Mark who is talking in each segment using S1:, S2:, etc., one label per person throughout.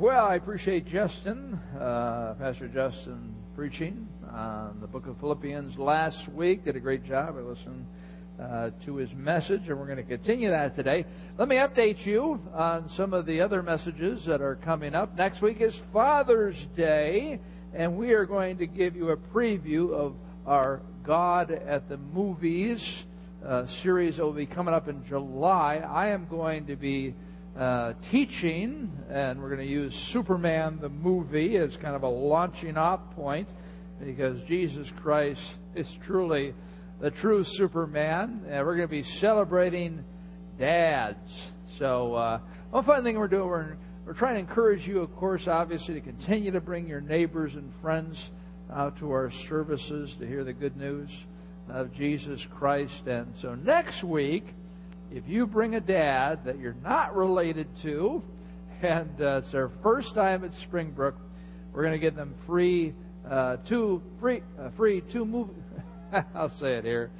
S1: Well, I appreciate Justin, uh, Pastor Justin, preaching on the book of Philippians last week. Did a great job. I listened uh, to his message, and we're going to continue that today. Let me update you on some of the other messages that are coming up. Next week is Father's Day, and we are going to give you a preview of our God at the Movies uh, series that will be coming up in July. I am going to be uh, teaching, and we're going to use Superman the movie as kind of a launching off point because Jesus Christ is truly the true Superman. And we're going to be celebrating dads. So, uh, one fun thing we're doing, we're, we're trying to encourage you, of course, obviously, to continue to bring your neighbors and friends out to our services to hear the good news of Jesus Christ. And so, next week, if you bring a dad that you're not related to, and uh, it's their first time at Springbrook, we're going to give them free uh, two free uh, free two movie. I'll say it here,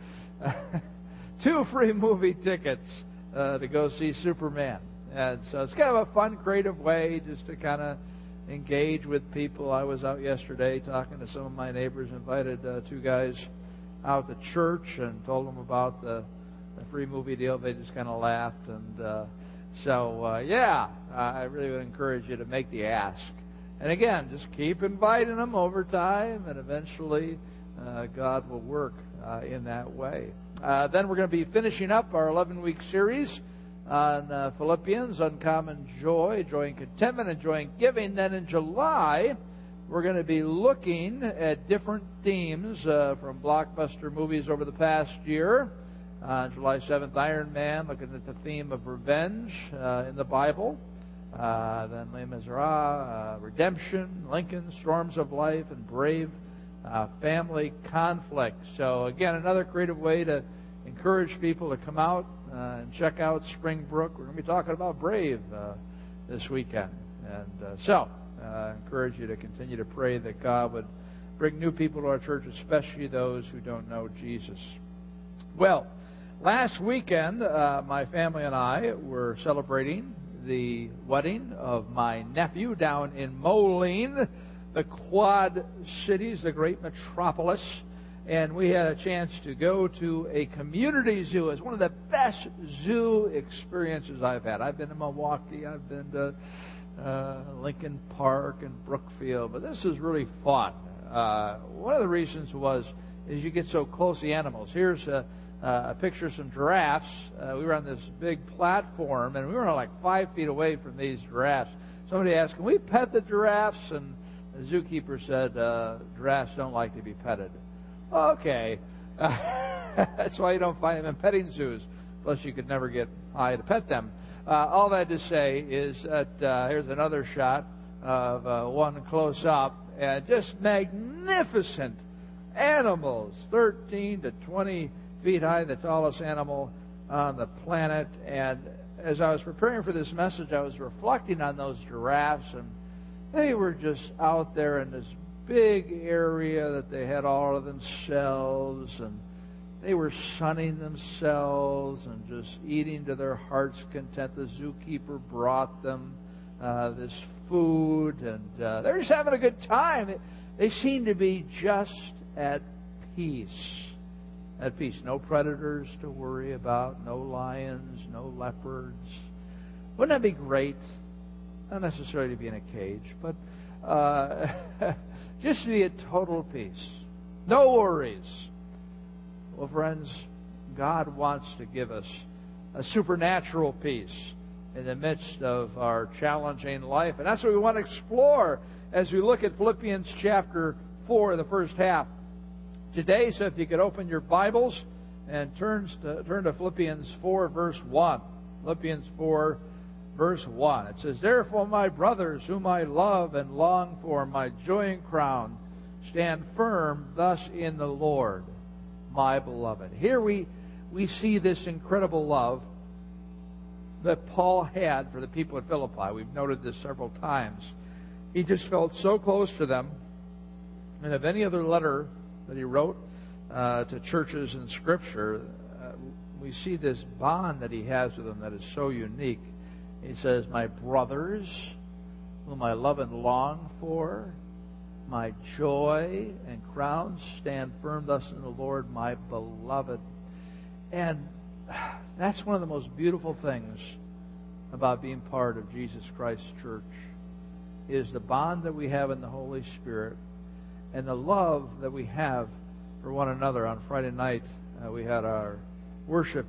S1: two free movie tickets uh, to go see Superman. And so it's kind of a fun, creative way just to kind of engage with people. I was out yesterday talking to some of my neighbors, invited uh, two guys out to church, and told them about the the free movie deal. They just kind of laughed, and uh, so uh, yeah, I really would encourage you to make the ask. And again, just keep inviting them over time, and eventually uh, God will work uh, in that way. Uh, then we're going to be finishing up our 11-week series on uh, Philippians, uncommon joy, joy and contentment, and joy and giving. Then in July, we're going to be looking at different themes uh, from blockbuster movies over the past year. Uh, July 7th, Iron Man, looking at the theme of revenge uh, in the Bible. Uh, then Les Miserables, uh, Redemption, Lincoln, Storms of Life, and Brave, uh, Family Conflict. So, again, another creative way to encourage people to come out uh, and check out Springbrook. We're going to be talking about Brave this weekend. And so, I encourage you to continue to pray that God would bring new people to our church, especially those who don't know Jesus. Well, Last weekend, uh, my family and I were celebrating the wedding of my nephew down in Moline, the Quad Cities, the great metropolis. And we had a chance to go to a community zoo. It's one of the best zoo experiences I've had. I've been to Milwaukee, I've been to uh, Lincoln Park and Brookfield, but this is really fun. Uh, one of the reasons was is you get so close to the animals. Here's a uh, a picture of some giraffes. Uh, we were on this big platform, and we were like five feet away from these giraffes. Somebody asked, "Can we pet the giraffes?" And the zookeeper said, uh, "Giraffes don't like to be petted." Okay, that's why you don't find them in petting zoos. Plus, you could never get high to pet them. Uh, all that to say is that uh, here's another shot of uh, one close up, and just magnificent animals, 13 to 20 feet high, the tallest animal on the planet. And as I was preparing for this message, I was reflecting on those giraffes, and they were just out there in this big area that they had all of themselves, and they were sunning themselves and just eating to their heart's content. The zookeeper brought them uh, this food, and uh, they're just having a good time. They seem to be just at peace at peace. No predators to worry about, no lions, no leopards. Wouldn't that be great? Not necessarily to be in a cage, but uh, just to be at total peace. No worries. Well, friends, God wants to give us a supernatural peace in the midst of our challenging life. And that's what we want to explore as we look at Philippians chapter 4, the first half today. So if you could open your Bibles and turn to, turn to Philippians 4, verse 1. Philippians 4, verse 1. It says, Therefore, my brothers, whom I love and long for, my joy and crown, stand firm thus in the Lord, my beloved. Here we, we see this incredible love that Paul had for the people at Philippi. We've noted this several times. He just felt so close to them. And if any other letter that he wrote uh, to churches in Scripture, uh, we see this bond that he has with them that is so unique. He says, My brothers, whom I love and long for. My joy and crown stand firm thus in the Lord, my beloved. And that's one of the most beautiful things about being part of Jesus Christ's church is the bond that we have in the Holy Spirit and the love that we have for one another. On Friday night, uh, we had our worship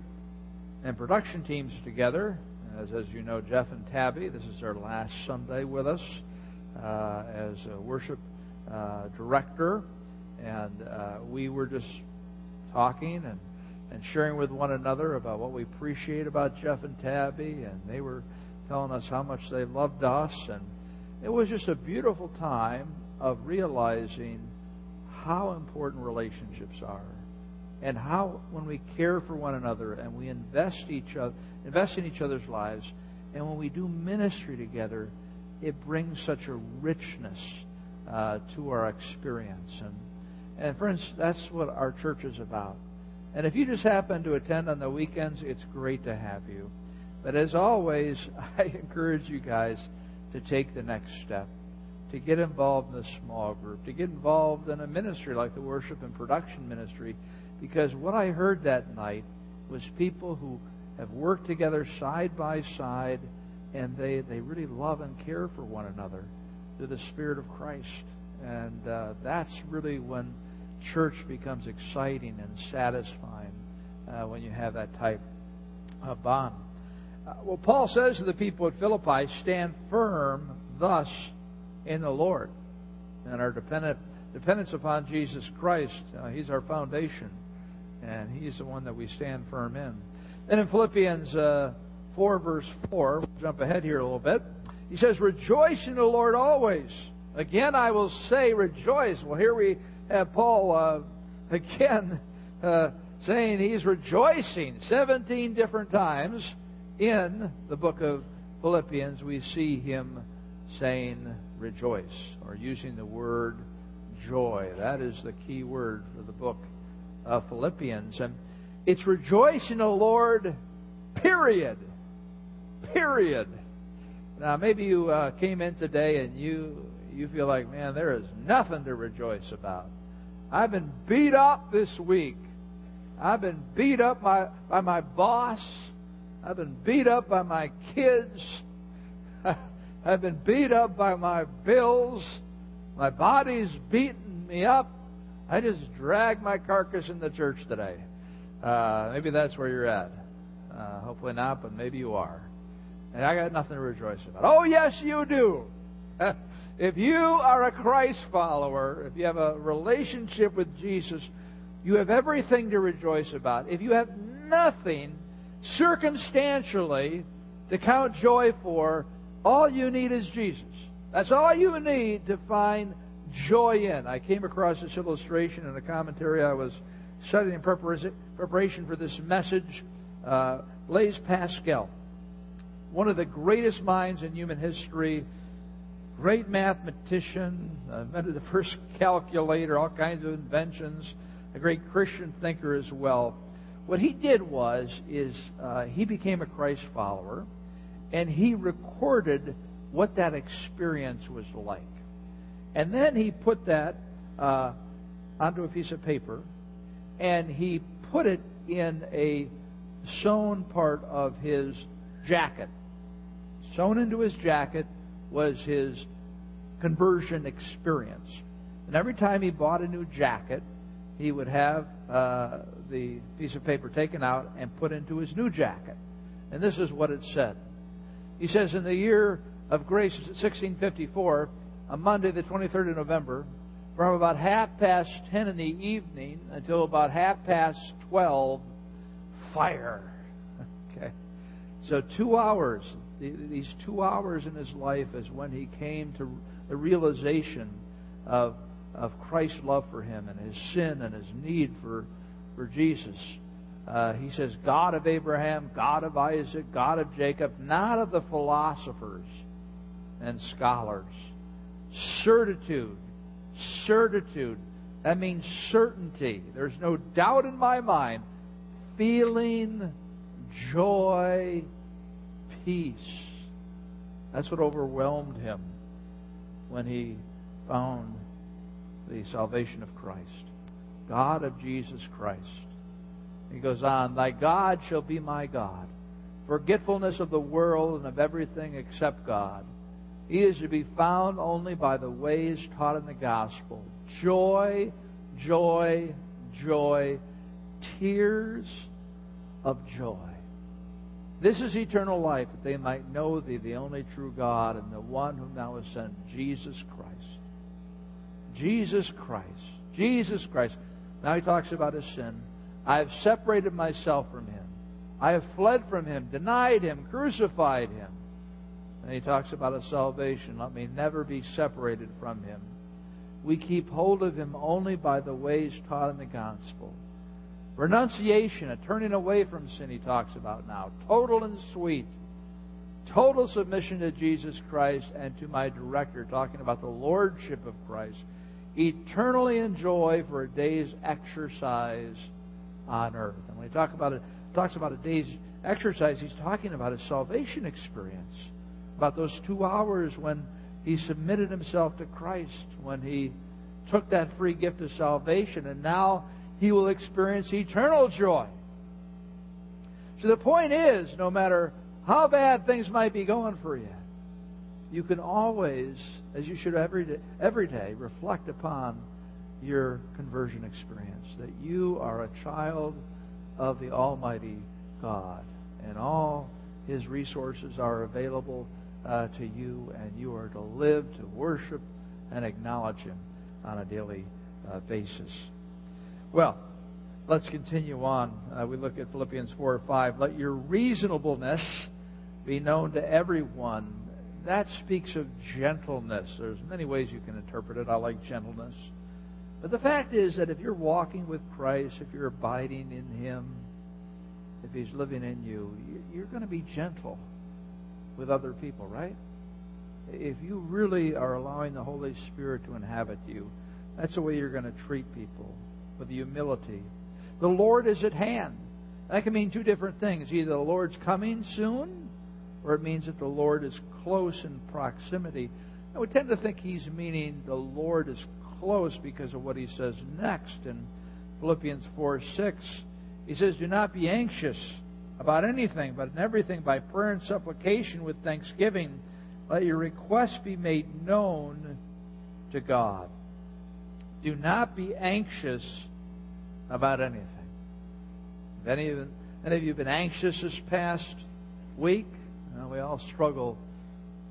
S1: and production teams together. As, as you know, Jeff and Tabby, this is their last Sunday with us uh, as a worship uh, director. And uh, we were just talking and, and sharing with one another about what we appreciate about Jeff and Tabby. And they were telling us how much they loved us. And it was just a beautiful time of realizing how important relationships are and how when we care for one another and we invest each other invest in each other's lives and when we do ministry together it brings such a richness uh, to our experience. And and friends that's what our church is about. And if you just happen to attend on the weekends it's great to have you. But as always i encourage you guys to take the next step to get involved in a small group, to get involved in a ministry like the worship and production ministry, because what I heard that night was people who have worked together side by side and they, they really love and care for one another through the Spirit of Christ. And uh, that's really when church becomes exciting and satisfying uh, when you have that type of bond. Uh, well, Paul says to the people at Philippi, stand firm thus in the Lord. And our dependent, dependence upon Jesus Christ, uh, He's our foundation. And He's the one that we stand firm in. Then in Philippians uh, 4, verse 4, we'll jump ahead here a little bit. He says, Rejoice in the Lord always. Again, I will say, rejoice. Well, here we have Paul uh, again uh, saying he's rejoicing 17 different times in the book of Philippians. We see him saying rejoice, or using the word joy. That is the key word for the book of Philippians. And it's rejoice in the Lord, period. Period. Now, maybe you uh, came in today and you you feel like, man, there is nothing to rejoice about. I've been beat up this week. I've been beat up by, by my boss. I've been beat up by my kids. I've been beat up by my bills. My body's beating me up. I just dragged my carcass in the church today. Uh, maybe that's where you're at. Uh, hopefully not, but maybe you are. And I got nothing to rejoice about. Oh, yes, you do. if you are a Christ follower, if you have a relationship with Jesus, you have everything to rejoice about. If you have nothing circumstantially to count joy for, all you need is Jesus. That's all you need to find joy in. I came across this illustration in a commentary I was studying in preparation for this message. Uh, Blaise Pascal, one of the greatest minds in human history, great mathematician, invented the first calculator, all kinds of inventions, a great Christian thinker as well. What he did was is uh, he became a Christ follower and he recorded what that experience was like. And then he put that uh, onto a piece of paper, and he put it in a sewn part of his jacket. Sewn into his jacket was his conversion experience. And every time he bought a new jacket, he would have uh, the piece of paper taken out and put into his new jacket. And this is what it said he says, in the year of grace, 1654, on Monday, the 23rd of November, from about half past 10 in the evening until about half past 12, fire. Okay. So, two hours. These two hours in his life is when he came to the realization of, of Christ's love for him and his sin and his need for, for Jesus. Uh, he says, God of Abraham, God of Isaac, God of Jacob, not of the philosophers and scholars. Certitude. Certitude. That means certainty. There's no doubt in my mind. Feeling, joy, peace. That's what overwhelmed him when he found the salvation of Christ. God of Jesus Christ. He goes on, Thy God shall be my God. Forgetfulness of the world and of everything except God. He is to be found only by the ways taught in the gospel. Joy, joy, joy, tears of joy. This is eternal life, that they might know thee, the only true God, and the one whom thou hast sent, Jesus Christ. Jesus Christ. Jesus Christ. Now he talks about his sin. I have separated myself from him. I have fled from him, denied him, crucified him. And he talks about a salvation. Let me never be separated from him. We keep hold of him only by the ways taught in the gospel. Renunciation, a turning away from sin, he talks about now. Total and sweet. Total submission to Jesus Christ and to my director, talking about the lordship of Christ. Eternally enjoy for a day's exercise on earth. And when he talk about it, talks about a day's exercise, he's talking about a salvation experience. About those two hours when he submitted himself to Christ, when he took that free gift of salvation, and now he will experience eternal joy. So the point is, no matter how bad things might be going for you, you can always, as you should every day, every day reflect upon your conversion experience that you are a child of the Almighty God, and all His resources are available uh, to you, and you are to live to worship and acknowledge Him on a daily uh, basis. Well, let's continue on. Uh, we look at Philippians 4 or 5. Let your reasonableness be known to everyone. That speaks of gentleness. There's many ways you can interpret it. I like gentleness. But the fact is that if you're walking with Christ, if you're abiding in Him, if He's living in you, you're going to be gentle with other people, right? If you really are allowing the Holy Spirit to inhabit you, that's the way you're going to treat people with humility. The Lord is at hand. That can mean two different things. Either the Lord's coming soon, or it means that the Lord is close in proximity. And we tend to think he's meaning the Lord is close because of what he says next in Philippians 4 6. He says, Do not be anxious about anything, but in everything by prayer and supplication with thanksgiving, let your requests be made known to God. Do not be anxious about anything. Have any of, any of you been anxious this past week? Well, we all struggle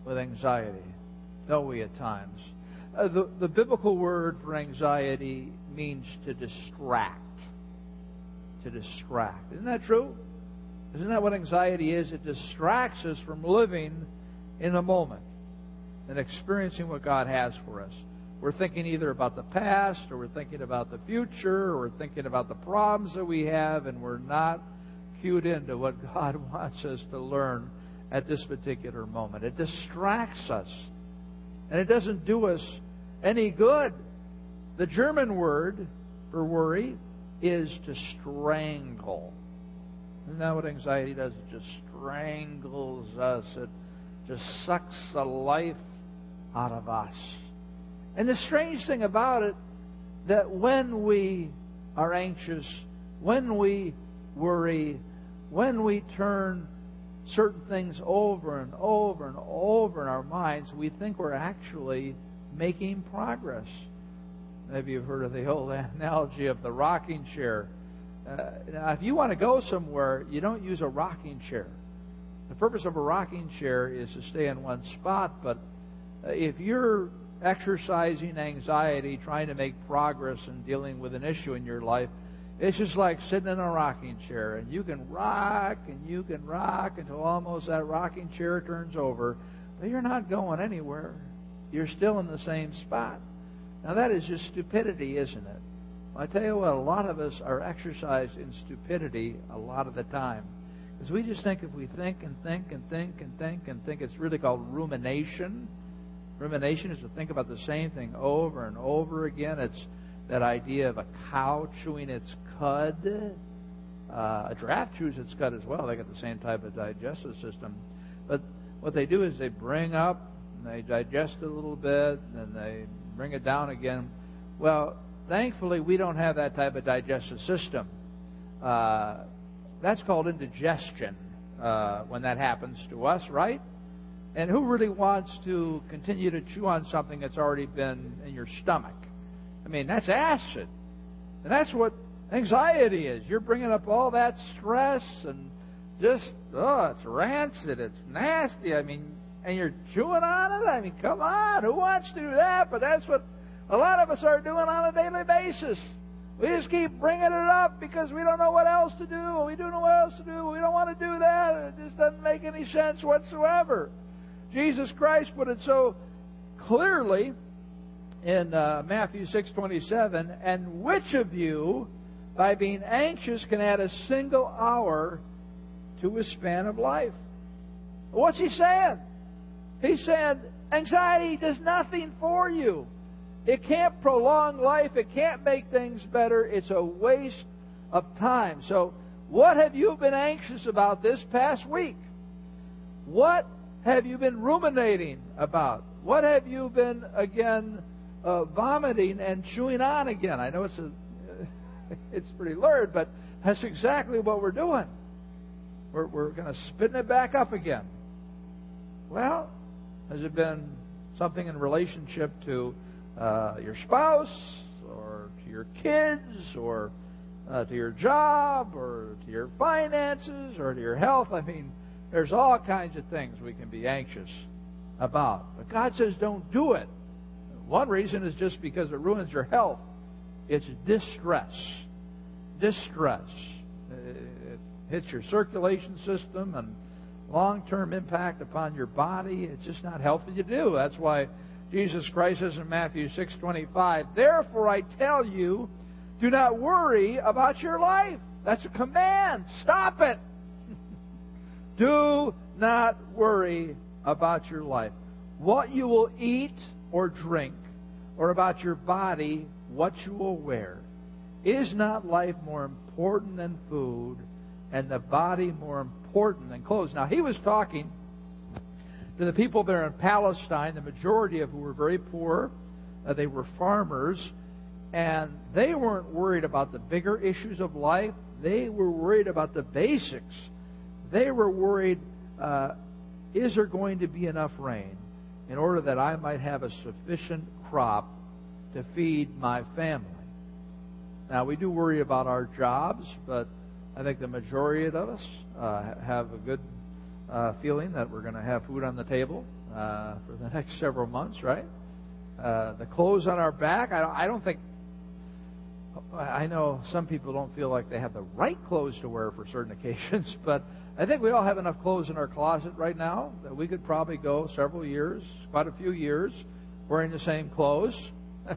S1: with anxiety, don't we, at times? Uh, the, the biblical word for anxiety means to distract. To distract. Isn't that true? Isn't that what anxiety is? It distracts us from living in the moment and experiencing what God has for us. We're thinking either about the past, or we're thinking about the future, or we're thinking about the problems that we have, and we're not cued into what God wants us to learn at this particular moment. It distracts us, and it doesn't do us any good. The German word for worry is to strangle. Isn't that what anxiety does? It just strangles us. It just sucks the life out of us. And the strange thing about it, that when we are anxious, when we worry, when we turn certain things over and over and over in our minds, we think we're actually making progress. Maybe you've heard of the old analogy of the rocking chair. Uh, now, if you want to go somewhere, you don't use a rocking chair. The purpose of a rocking chair is to stay in one spot, but uh, if you're exercising anxiety, trying to make progress in dealing with an issue in your life, it's just like sitting in a rocking chair. And you can rock and you can rock until almost that rocking chair turns over, but you're not going anywhere. You're still in the same spot. Now, that is just stupidity, isn't it? I tell you what, a lot of us are exercised in stupidity a lot of the time. Because we just think if we think and think and think and think and think, it's really called rumination Rumination is to think about the same thing over and over again. It's that idea of a cow chewing its cud. Uh, a giraffe chews its cud as well. They got the same type of digestive system. But what they do is they bring up and they digest it a little bit, and they bring it down again. Well, thankfully, we don't have that type of digestive system. Uh, that's called indigestion uh, when that happens to us, right? And who really wants to continue to chew on something that's already been in your stomach? I mean, that's acid. And that's what anxiety is. You're bringing up all that stress and just, oh, it's rancid, it's nasty. I mean, and you're chewing on it? I mean, come on, who wants to do that? But that's what a lot of us are doing on a daily basis. We just keep bringing it up because we don't know what else to do. We don't know what else to do. We don't want to do that. It just doesn't make any sense whatsoever. Jesus Christ put it so clearly in uh, Matthew 6:27, and which of you by being anxious can add a single hour to his span of life? What's he saying? He said, anxiety does nothing for you. It can't prolong life. It can't make things better. It's a waste of time. So, what have you been anxious about this past week? What have you been ruminating about? What have you been, again, uh, vomiting and chewing on again? I know it's, a, it's pretty lurid, but that's exactly what we're doing. We're, we're going to spin it back up again. Well, has it been something in relationship to uh, your spouse or to your kids or uh, to your job or to your finances or to your health? I mean, there's all kinds of things we can be anxious about. But God says don't do it. One reason is just because it ruins your health. It's distress. Distress. It hits your circulation system and long-term impact upon your body. It's just not healthy to do. That's why Jesus Christ says in Matthew 6:25, "Therefore I tell you, do not worry about your life." That's a command. Stop it. do not worry about your life. What you will eat or drink, or about your body, what you will wear. Is not life more important than food, and the body more important than clothes? Now, he was talking to the people there in Palestine, the majority of who were very poor. Uh, they were farmers, and they weren't worried about the bigger issues of life. They were worried about the basics. They were worried uh, is there going to be enough rain in order that I might have a sufficient crop to feed my family? Now, we do worry about our jobs, but I think the majority of us uh, have a good uh, feeling that we're going to have food on the table uh, for the next several months, right? Uh, the clothes on our back, I don't, I don't think. I know some people don't feel like they have the right clothes to wear for certain occasions, but I think we all have enough clothes in our closet right now that we could probably go several years, quite a few years, wearing the same clothes.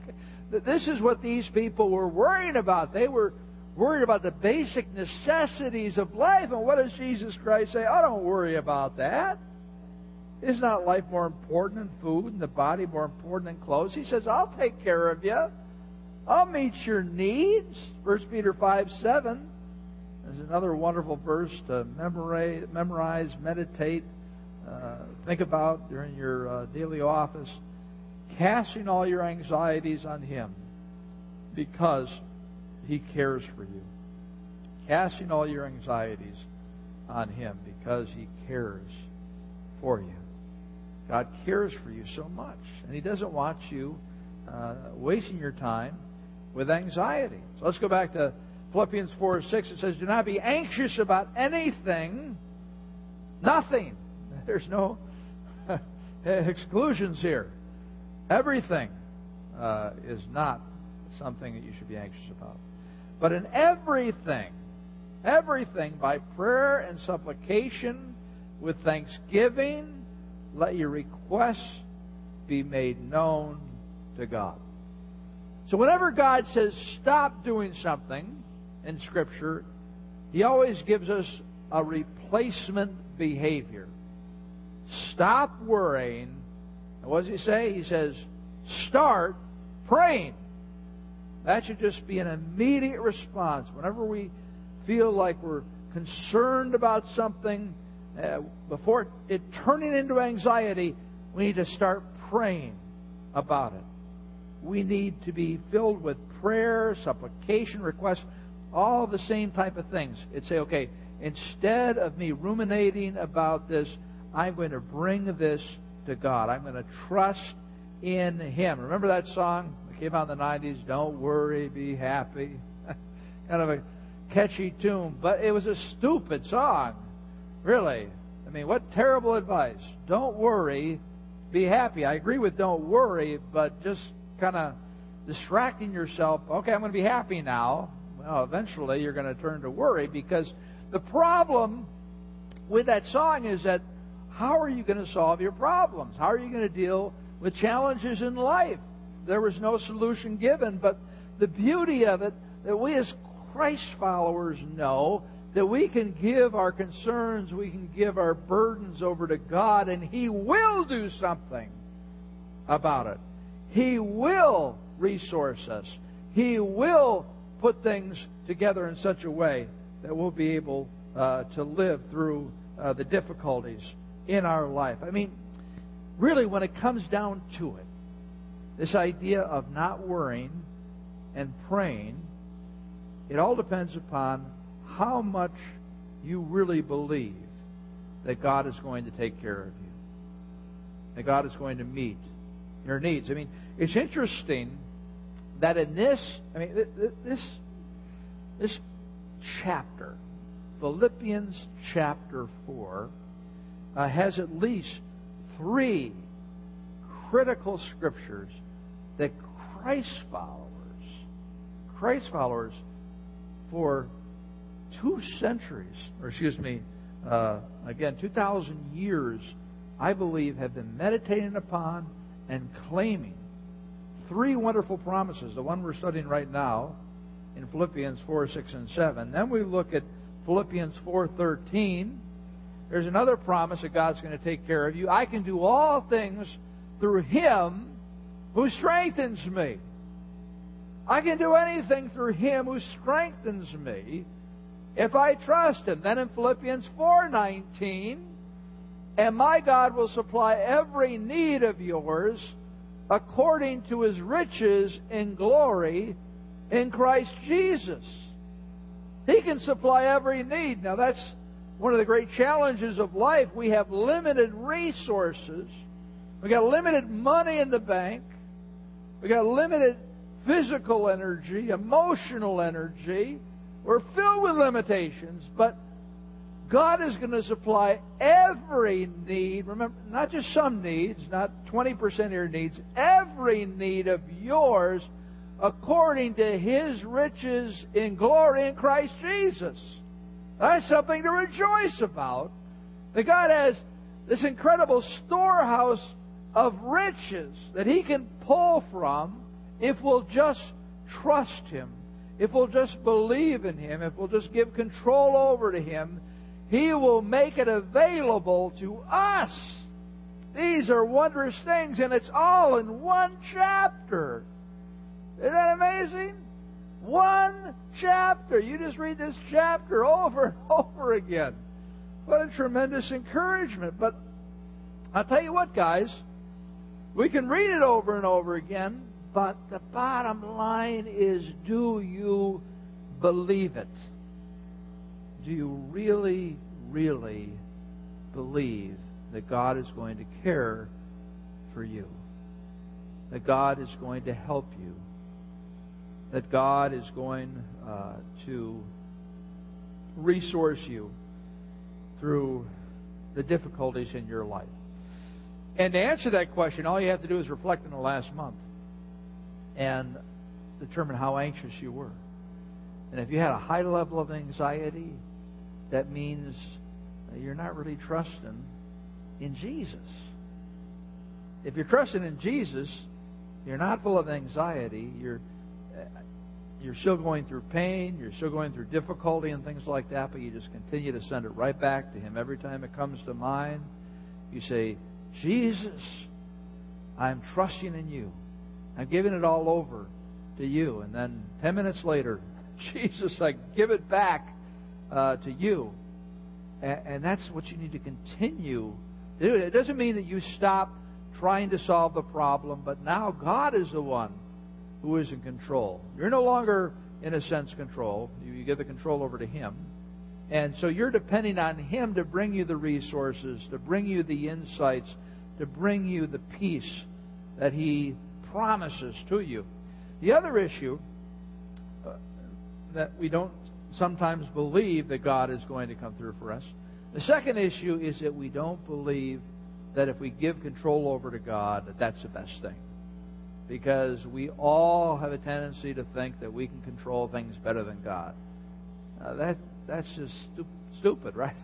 S1: this is what these people were worrying about. They were worried about the basic necessities of life. And what does Jesus Christ say? Oh, don't worry about that. Is not life more important than food and the body more important than clothes? He says, I'll take care of you. I'll meet your needs. 1 Peter 5 7 is another wonderful verse to memorize, memorize meditate, uh, think about during your uh, daily office. Casting all your anxieties on Him because he cares for you. Casting all your anxieties on Him because He cares for you. God cares for you so much, and He doesn't want you uh, wasting your time with anxiety. So let's go back to Philippians 4 6. It says, Do not be anxious about anything, nothing. There's no exclusions here. Everything uh, is not something that you should be anxious about. But in everything, everything by prayer and supplication with thanksgiving, let your requests be made known to God. So whenever God says stop doing something in Scripture, He always gives us a replacement behavior. Stop worrying. And what does He say? He says, start praying. That should just be an immediate response. Whenever we feel like we're concerned about something, uh, before it turning into anxiety, We need to start praying about it. We need to be filled with prayer, supplication, requests, all the same type of things. It's say, okay, instead of me ruminating about this, I'm going to bring this to God. I'm going to trust in Him. Remember that song came out in the 90s? Don't worry, be happy. kind of a catchy tune, but it was a stupid song. Really. I mean, what terrible advice. Don't worry, be happy. I agree with don't worry, but just kind of distracting yourself. Okay, I'm going to be happy now. Well, eventually you're going to turn to worry because the problem with that song is that how are you going to solve your problems? How are you going to deal with challenges in life? There was no solution given, but the beauty of it that we as Christ followers know that we can give our concerns, we can give our burdens over to God, and He will do something about it. He will resource us. He will put things together in such a way that we'll be able uh, to live through uh, the difficulties in our life. I mean, really, when it comes down to it, this idea of not worrying and praying, it all depends upon how much you really believe that God is going to take care of you, that God is going to meet your needs. I mean, it's interesting that in this, I mean, this, this chapter, Philippians chapter 4, uh, has at least three critical scriptures that Christ followers, Christ followers for two centuries, or excuse me, uh, again, 2,000 years, I believe, have been meditating upon and claiming three wonderful promises. The one we're studying right now in Philippians 4, 6, and 7. Then we look at Philippians 4, 13. There's another promise that God's going to take care of you. I can do all things through Him who strengthens me. I can do anything through Him who strengthens me if I trust Him. Then in Philippians 4:19, and my God will supply every need of yours according to His riches in glory in Christ Jesus. He can supply every need. Now that's one of the great challenges of life. We have limited resources. We got limited money in the bank. We got limited physical energy, emotional energy. We're filled with limitations, but God is going to supply every need. Remember, not just some needs, not 20% of your needs, every need of yours according to His riches in glory in Christ Jesus. That's something to rejoice about. That God has this incredible storehouse of riches that He can pull from if we'll just trust Him, if we'll just believe in Him, if we'll just give control over to Him, He will make it available to us. These are wondrous things, and it's all in one chapter. Isn't that amazing? One chapter. You just read this chapter over and over again. What a tremendous encouragement. But I'll tell you what, guys, we can read it over and over again, but the bottom line is do you believe it? Do you really, really believe that God is going to care for you? That God is going to help you? that God is going uh, to resource you through the difficulties in your life. And to answer that question, all you have to do is reflect on the last month and determine how anxious you were. And if you had a high level of anxiety, that means you're not really trusting in Jesus. If you're trusting in Jesus, you're not full of anxiety. You're uh, you're still going through pain, you're still going through difficulty and things like that, but you just continue to send it right back to Him. Every time it comes to mind, you say, Jesus, I'm trusting in you. I'm giving it all over to you. And then 10 minutes later, Jesus, I give it back uh, to you. And, and that's what you need to continue to do. It doesn't mean that you stop trying to solve the problem, but now God is the one who is in control. You're no longer, in a sense, control. You give the control over to Him. And so you're depending on Him to bring you the resources, to bring you the insights, to bring you the peace that He promises to you. The other issue uh, that we don't sometimes believe that God is going to come through for us. The second issue is that we don't believe that if we give control over to God, that that's the best thing. Because we all have a tendency to think that we can control things better than God. Uh, that that's just stu- stupid, right?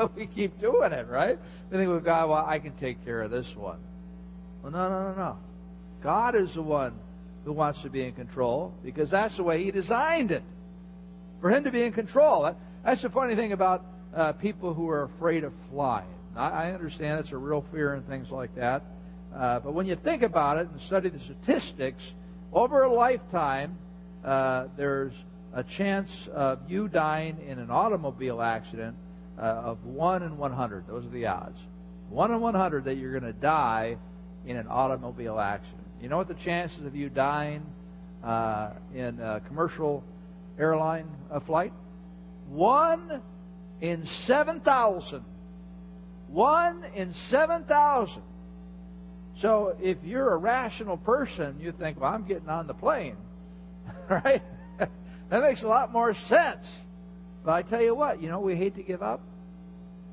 S1: But we keep doing it, right? We think, well, God, well, I can take care of this one. Well, no, no, no, no. God is the one who wants to be in control because that's the way He designed it. For Him to be in control. That's the funny thing about uh, people who are afraid of flying. I, I understand it's a real fear and things like that. Uh, but when you think about it and study the statistics, over a lifetime, uh, there's a chance of you dying in an automobile accident uh, of 1 in 100. Those are the odds. 1 in 100 that you're going to die in an automobile accident. You know what the chances of you dying uh, in a commercial airline uh, flight? One in 7,000. One in 7,000. So if you're a rational person, you think, well, I'm getting on the plane. right? that makes a lot more sense. But I tell you what, you know, we hate to give up.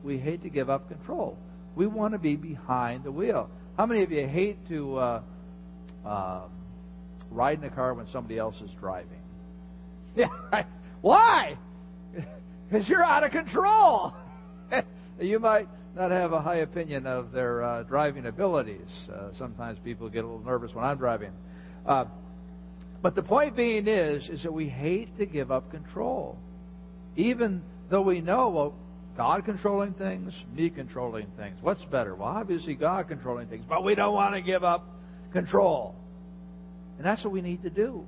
S1: We hate to give up control. We want to be behind the wheel. How many of you hate to uh, uh, ride in a car when somebody else is driving? Yeah, right. Why? Because you're out of control. you might not have a high opinion of their uh, driving abilities. Uh, sometimes people get a little nervous when I'm driving. Uh, but the point being is, is that we hate to give up control, even though we know, well, God controlling things, me controlling things. What's better? Well, obviously God controlling things, but we don't want to give up control. And that's what we need to do.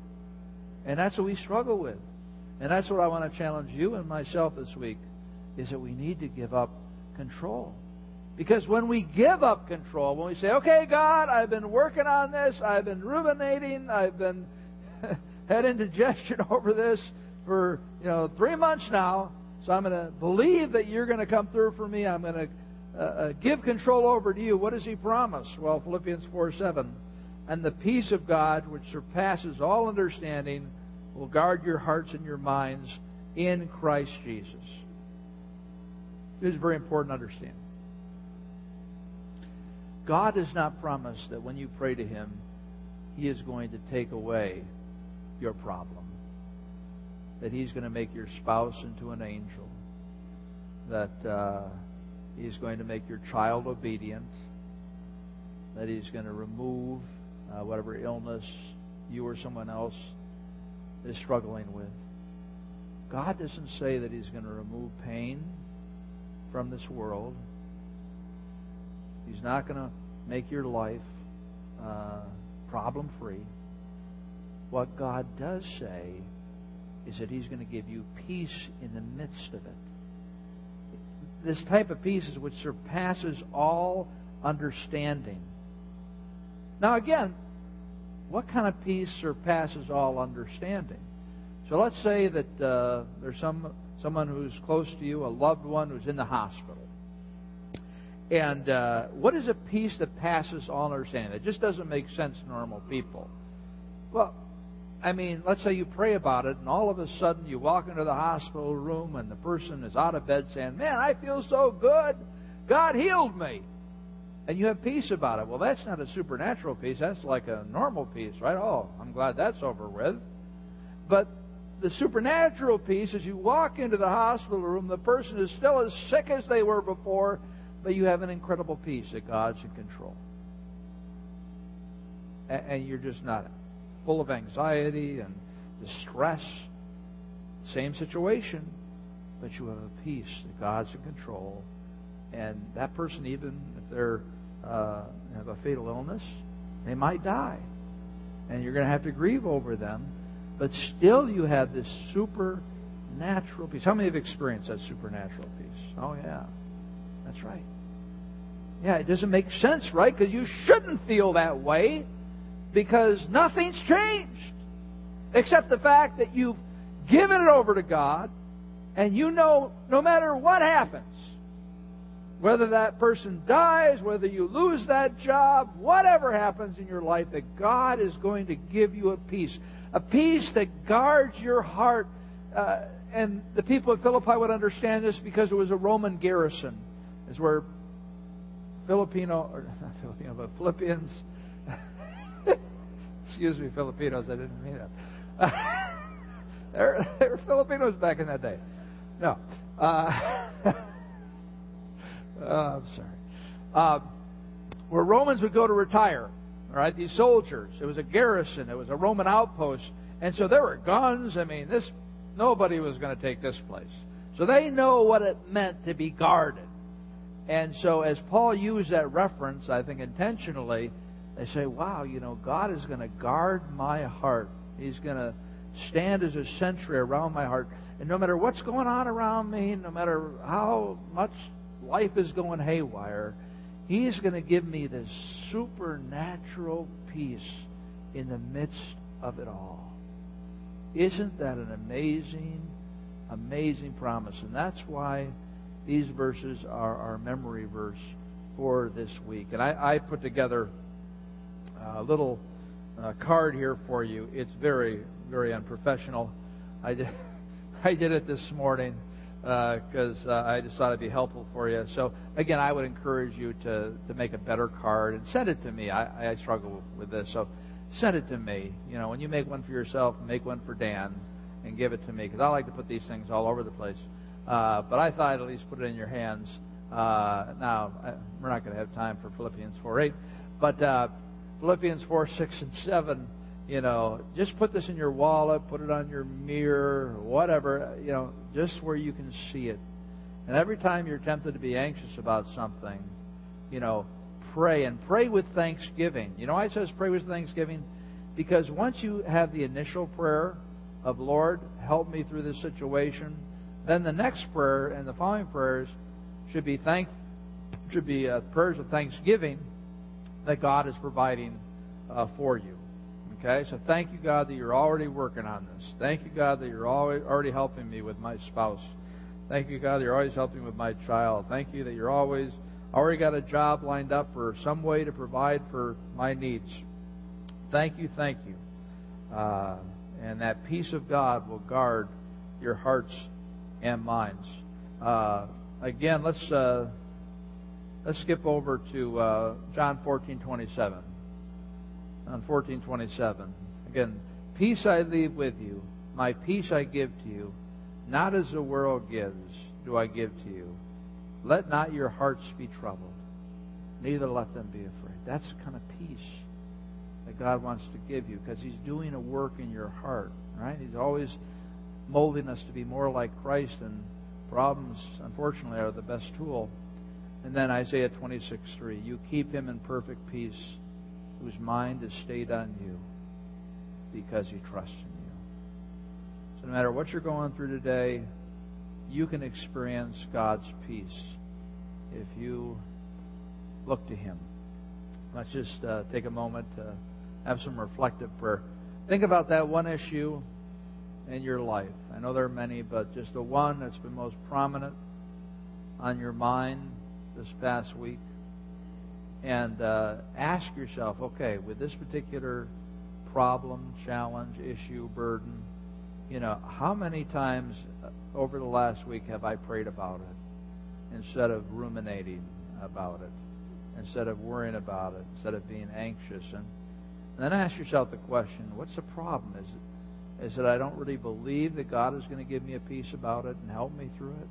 S1: And that's what we struggle with. And that's what I want to challenge you and myself this week is that we need to give up control. Because when we give up control, when we say, okay, God, I've been working on this, I've been ruminating, I've been had indigestion over this for, you know, three months now, so I'm going to believe that you're going to come through for me. I'm going to uh, uh, give control over to you. What does he promise? Well, Philippians 4 7. And the peace of God, which surpasses all understanding, will guard your hearts and your minds in Christ Jesus. This is very important to understand. God does not promise that when you pray to Him, He is going to take away your problem. That He's going to make your spouse into an angel. That uh, He's going to make your child obedient. That He's going to remove uh, whatever illness you or someone else is struggling with. God doesn't say that He's going to remove pain from this world. He's not going to make your life uh, problem free. What God does say is that He's going to give you peace in the midst of it. This type of peace is which surpasses all understanding. Now, again, what kind of peace surpasses all understanding? So let's say that uh, there's some someone who's close to you, a loved one who's in the hospital. And uh, what is a peace that passes all understanding? It just doesn't make sense to normal people. Well, I mean, let's say you pray about it, and all of a sudden you walk into the hospital room, and the person is out of bed saying, Man, I feel so good. God healed me and you have peace about it. Well, that's not a supernatural peace. That's like a normal peace, right? Oh, I'm glad that's over with. But the supernatural peace is you walk into the hospital room, the person is still as sick as they were before, but you have an incredible peace that God's in control. And you're just not full of anxiety and distress. Same situation, but you have a peace that God's in control. And that person, even if they're uh, have a fatal illness, they might die. And you're going to have to grieve over them. But still, you have this supernatural peace. How many have experienced that supernatural peace? Oh, yeah. That's right. Yeah, it doesn't make sense, right? Because you shouldn't feel that way because nothing's changed. Except the fact that you've given it over to God and you know no matter what happens, whether that person dies, whether you lose that job, whatever happens in your life, that God is going to give you a peace. A peace that guards your heart. Uh, and the people of Philippi would understand this because it was a Roman garrison. Is where Filipino, or not Filipino, but Philippians. Excuse me, Filipinos, I didn't mean that. there, there were Filipinos back in that day. No. Uh, oh, I'm sorry. Uh, where Romans would go to retire. All right, these soldiers. It was a garrison. It was a Roman outpost, and so there were guns. I mean, this nobody was going to take this place. So they know what it meant to be guarded. And so, as Paul used that reference, I think intentionally, they say, "Wow, you know, God is going to guard my heart. He's going to stand as a sentry around my heart." And no matter what's going on around me, no matter how much life is going haywire, He's going to give me this supernatural peace in the midst of it all. Isn't that an amazing, amazing promise? And that's why these verses are our memory verse for this week. And I, I put together a little uh, card here for you. It's very, very unprofessional. I did. I did it this morning because uh, uh, I just thought it'd be helpful for you. So again, I would encourage you to to make a better card and send it to me. I, I struggle with this, so send it to me. You know, when you make one for yourself, make one for Dan and give it to me because I like to put these things all over the place. Uh, but I thought I'd at least put it in your hands. Uh, now I, we're not going to have time for Philippians 4:8, but uh, Philippians 4, 6, and 7 you know, just put this in your wallet, put it on your mirror, whatever, you know, just where you can see it. And every time you're tempted to be anxious about something, you know, pray and pray with thanksgiving. You know why it says pray with thanksgiving? Because once you have the initial prayer of Lord, help me through this situation, then the next prayer and the following prayers should be thank should be uh, prayers of thanksgiving that God is providing uh, for you. Okay? So thank you, God, that you're already working on this. Thank you, God, that you're already helping me with my spouse. Thank you, God, that you're always helping with my child. Thank you that you're always already got a job lined up for some way to provide for my needs. Thank you, thank you. Uh, and that peace of God will guard your hearts and minds. Uh, again, let's uh, let's skip over to uh, John fourteen twenty seven on 1427. Again, peace I leave with you, my peace I give to you, not as the world gives, do I give to you. Let not your hearts be troubled, neither let them be afraid. That's the kind of peace that God wants to give you because He's doing a work in your heart, right? He's always molding us to be more like Christ, and problems, unfortunately, are the best tool. And then Isaiah 26:3, you keep him in perfect peace whose mind is stayed on you because he trusts in you. So no matter what you're going through today, you can experience God's peace if you look to him. Let's just uh, take a moment to have some reflective prayer. Think about that one issue in your life. I know there are many, but just the one that's been most prominent on your mind this past week and uh, ask yourself, okay, with this particular problem, challenge, issue, burden, you know, how many times uh, over the last week have I prayed about it instead of ruminating about it, instead of worrying about it, instead of being anxious? And, and then ask yourself the question, what's the problem? Is it, is it I don't really believe that God is going to give me a peace about it and help me through it?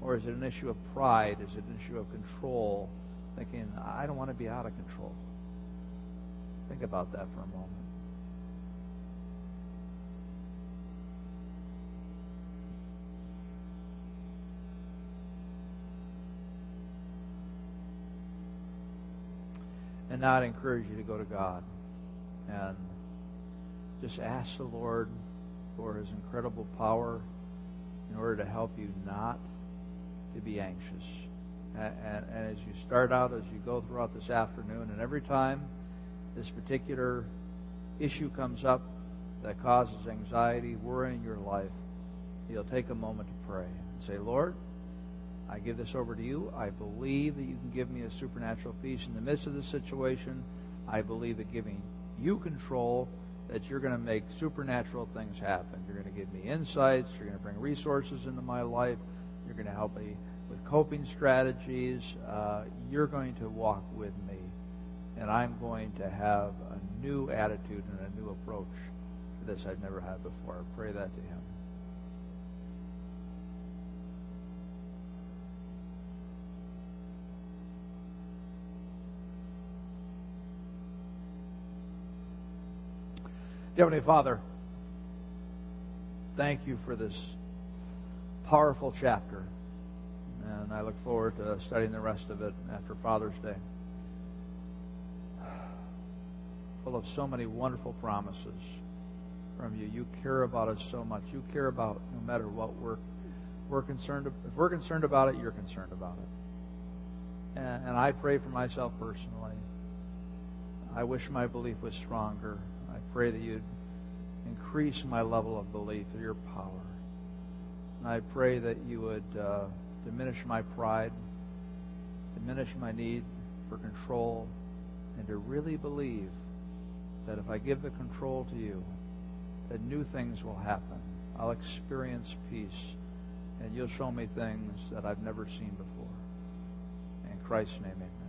S1: Or is it an issue of pride? Is it an issue of control? thinking, I don't want to be out of control. Think about that for a moment. And now I'd encourage you to go to God and just ask the Lord for His incredible power in order to help you not to be anxious And, and as you start out, as you go throughout this afternoon, and every time this particular issue comes up that causes anxiety, worry in your life, you'll take a moment to pray and say, Lord, I give this over to you. I believe that you can give me a supernatural peace in the midst of this situation. I believe that giving you control, that you're going to make supernatural things happen. You're going to give me insights. You're going to bring resources into my life. You're going to help me with coping strategies. Uh, you're going to walk with me. And I'm going to have a new attitude and a new approach to this I've never had before. Pray that to Him. Heavenly Father, thank you for this powerful chapter. And I look forward to studying the rest of it after Father's Day. Full of so many wonderful promises from you. You care about us so much. You care about no matter what we're we're concerned. If we're concerned about it, you're concerned about it. And, and I pray for myself personally. I wish my belief was stronger. I pray that you'd increase my level of belief through your power. I pray that you would uh, diminish my pride, diminish my need for control, and to really believe that if I give the control to you, that new things will happen. I'll experience peace, and you'll show me things that I've never seen before. In Christ's name, amen.